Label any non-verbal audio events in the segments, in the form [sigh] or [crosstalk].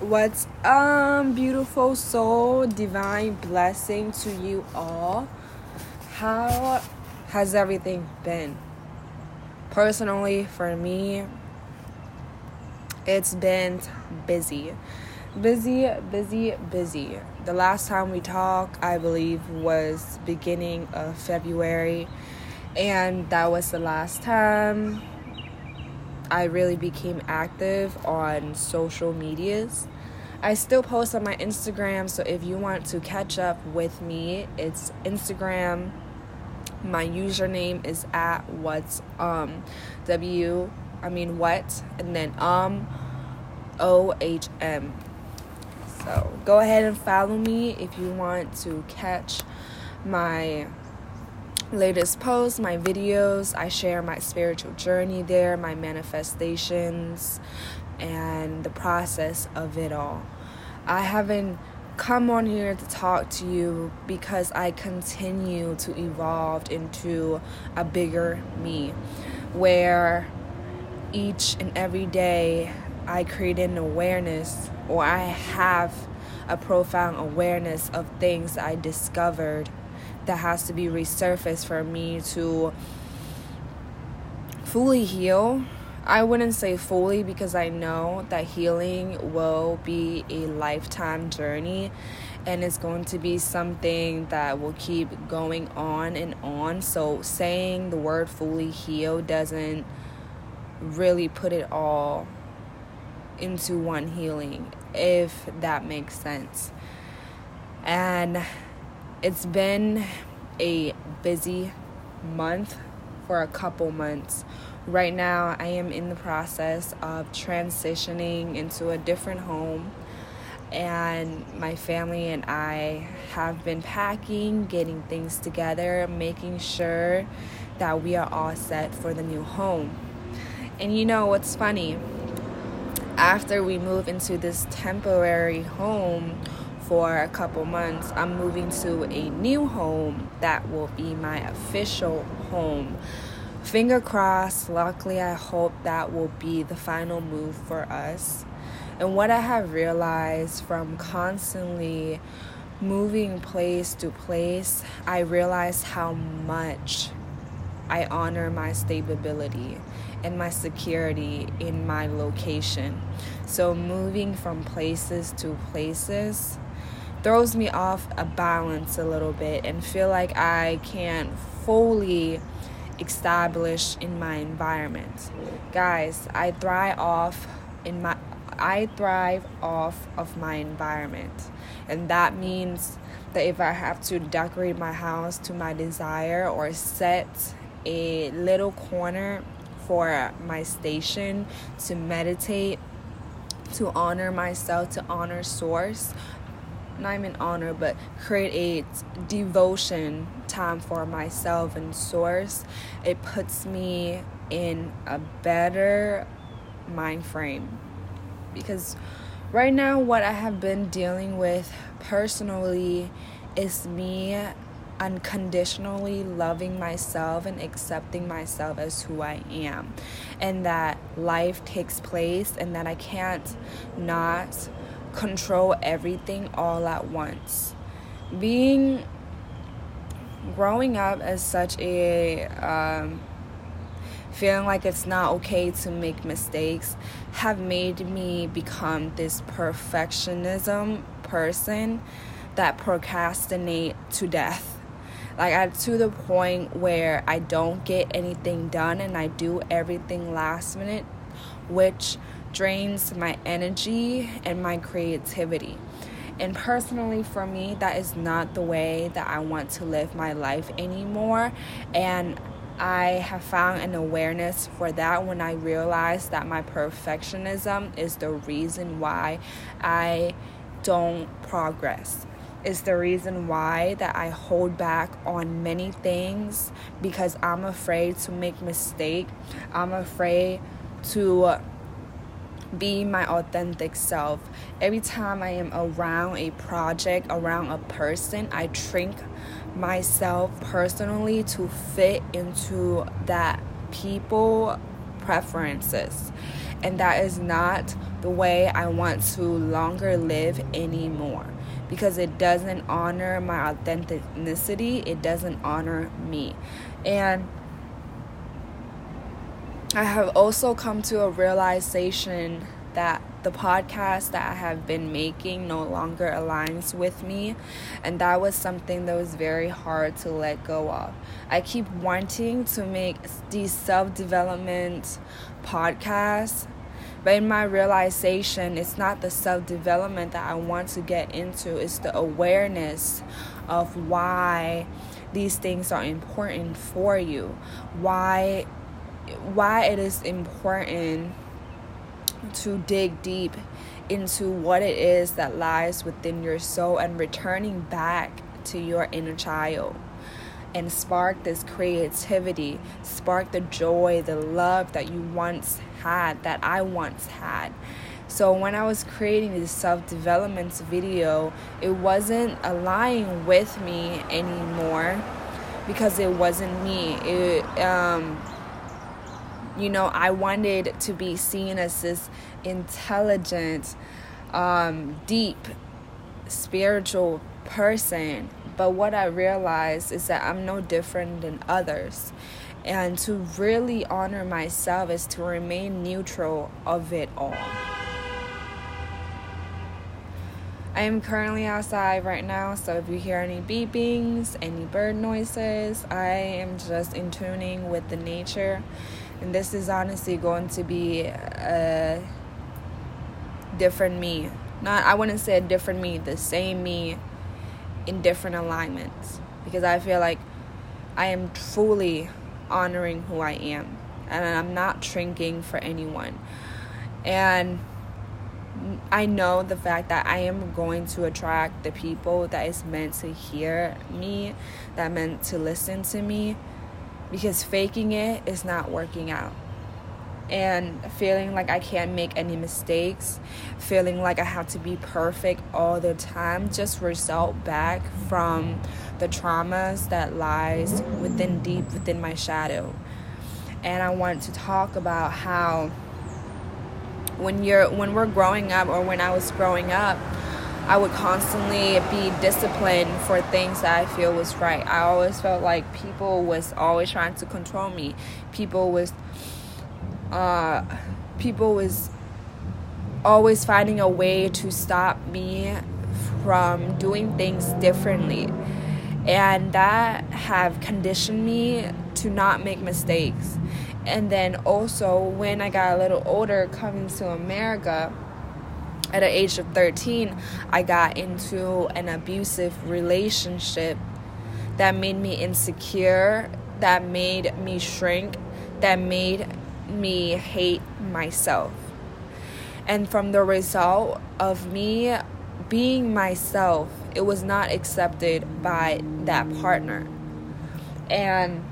What's um beautiful soul, divine blessing to you all. How has everything been? Personally, for me, it's been busy. Busy, busy, busy. The last time we talked, I believe, was beginning of February, and that was the last time I really became active on social medias. I still post on my Instagram, so if you want to catch up with me, it's Instagram. My username is at what's um W I mean what and then um O H M. So go ahead and follow me if you want to catch my latest posts, my videos. I share my spiritual journey there, my manifestations, and the process of it all. I haven't come on here to talk to you because I continue to evolve into a bigger me where each and every day I create an awareness or I have a profound awareness of things I discovered that has to be resurfaced for me to fully heal. I wouldn't say fully because I know that healing will be a lifetime journey and it's going to be something that will keep going on and on. So, saying the word fully heal doesn't really put it all into one healing, if that makes sense. And it's been a busy month for a couple months. Right now, I am in the process of transitioning into a different home, and my family and I have been packing, getting things together, making sure that we are all set for the new home. And you know what's funny? After we move into this temporary home, for a couple months, I'm moving to a new home that will be my official home. Finger crossed, luckily, I hope that will be the final move for us. And what I have realized from constantly moving place to place, I realize how much I honor my stability and my security in my location. So, moving from places to places throws me off a balance a little bit and feel like I can't fully establish in my environment. Guys, I thrive off in my I thrive off of my environment. And that means that if I have to decorate my house to my desire or set a little corner for my station to meditate, to honor myself, to honor source, not even honor, but create a devotion time for myself and source, it puts me in a better mind frame. Because right now, what I have been dealing with personally is me unconditionally loving myself and accepting myself as who I am, and that life takes place, and that I can't not control everything all at once. Being growing up as such a um, feeling like it's not okay to make mistakes have made me become this perfectionism person that procrastinate to death like I to the point where I don't get anything done and I do everything last minute which drains my energy and my creativity. And personally, for me, that is not the way that I want to live my life anymore. And I have found an awareness for that when I realized that my perfectionism is the reason why I don't progress. Is the reason why that I hold back on many things because I'm afraid to make mistake. I'm afraid to be my authentic self. Every time I am around a project, around a person, I shrink myself personally to fit into that people preferences. And that is not the way I want to longer live anymore because it doesn't honor my authenticity, it doesn't honor me. And I have also come to a realization that the podcast that I have been making no longer aligns with me. And that was something that was very hard to let go of. I keep wanting to make these self development podcasts. But in my realization, it's not the self development that I want to get into, it's the awareness of why these things are important for you, why why it is important to dig deep into what it is that lies within your soul and returning back to your inner child and spark this creativity, spark the joy, the love that you once had, that I once had. So when I was creating this self-development video, it wasn't aligning with me anymore because it wasn't me. It um you know, I wanted to be seen as this intelligent, um, deep, spiritual person. But what I realized is that I'm no different than others. And to really honor myself is to remain neutral of it all. I am currently outside right now, so if you hear any beepings, any bird noises, I am just in tuning with the nature and this is honestly going to be a different me. Not i wouldn't say a different me the same me in different alignments. Because i feel like i am fully honoring who i am. And i'm not shrinking for anyone. And I know the fact that I am going to attract the people that is meant to hear me, that meant to listen to me, because faking it is not working out. And feeling like I can't make any mistakes, feeling like I have to be perfect all the time, just result back from the traumas that lies within deep within my shadow. And I want to talk about how when you're when we're growing up or when I was growing up, I would constantly be disciplined for things that I feel was right. I always felt like people was always trying to control me. People was uh people was always finding a way to stop me from doing things differently. And that have conditioned me to not make mistakes. And then also when I got a little older coming to America, at the age of 13, I got into an abusive relationship that made me insecure, that made me shrink, that made me hate myself. And from the result of me being myself, it was not accepted by that partner. And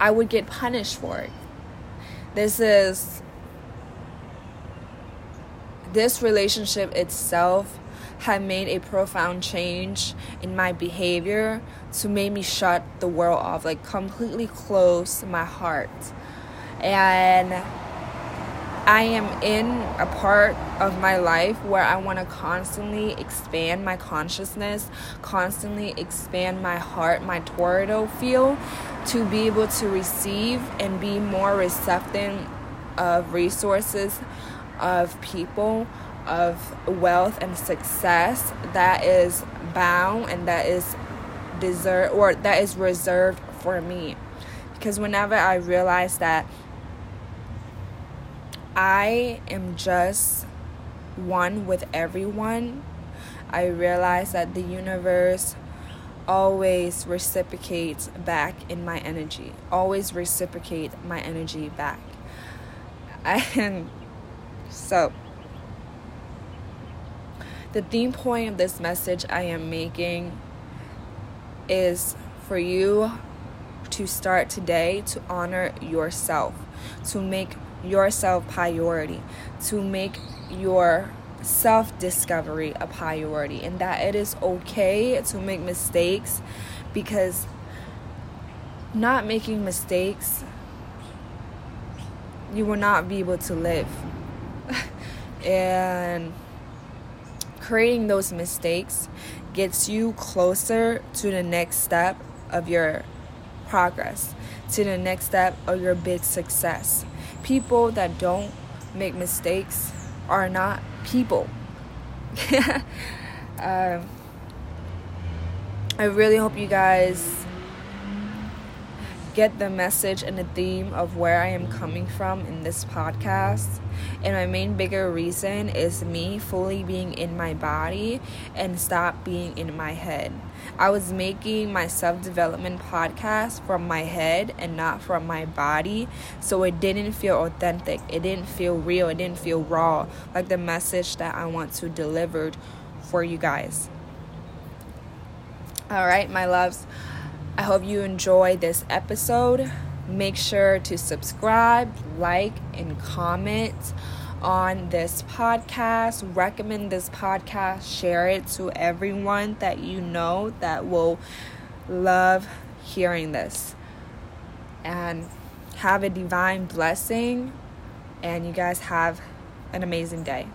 I would get punished for it. This is this relationship itself had made a profound change in my behavior to make me shut the world off, like completely close my heart. And I am in a part of my life where I want to constantly expand my consciousness, constantly expand my heart, my toroidal field, to be able to receive and be more receptive of resources of people, of wealth and success that is bound and that is deserved or that is reserved for me. Because whenever I realize that I am just one with everyone, I realize that the universe always reciprocates back in my energy, always reciprocate my energy back. [laughs] And so, the theme point of this message I am making is for you to start today to honor yourself, to make yourself priority, to make your self discovery a priority, and that it is okay to make mistakes because not making mistakes you will not be able to live. And creating those mistakes gets you closer to the next step of your progress, to the next step of your big success. People that don't make mistakes are not people. [laughs] um, I really hope you guys get the message and the theme of where I am coming from in this podcast. And my main bigger reason is me fully being in my body and stop being in my head. I was making my self development podcast from my head and not from my body, so it didn't feel authentic. It didn't feel real. It didn't feel raw, like the message that I want to deliver for you guys. All right, my loves. I hope you enjoy this episode. Make sure to subscribe, like, and comment on this podcast. Recommend this podcast. Share it to everyone that you know that will love hearing this. And have a divine blessing. And you guys have an amazing day.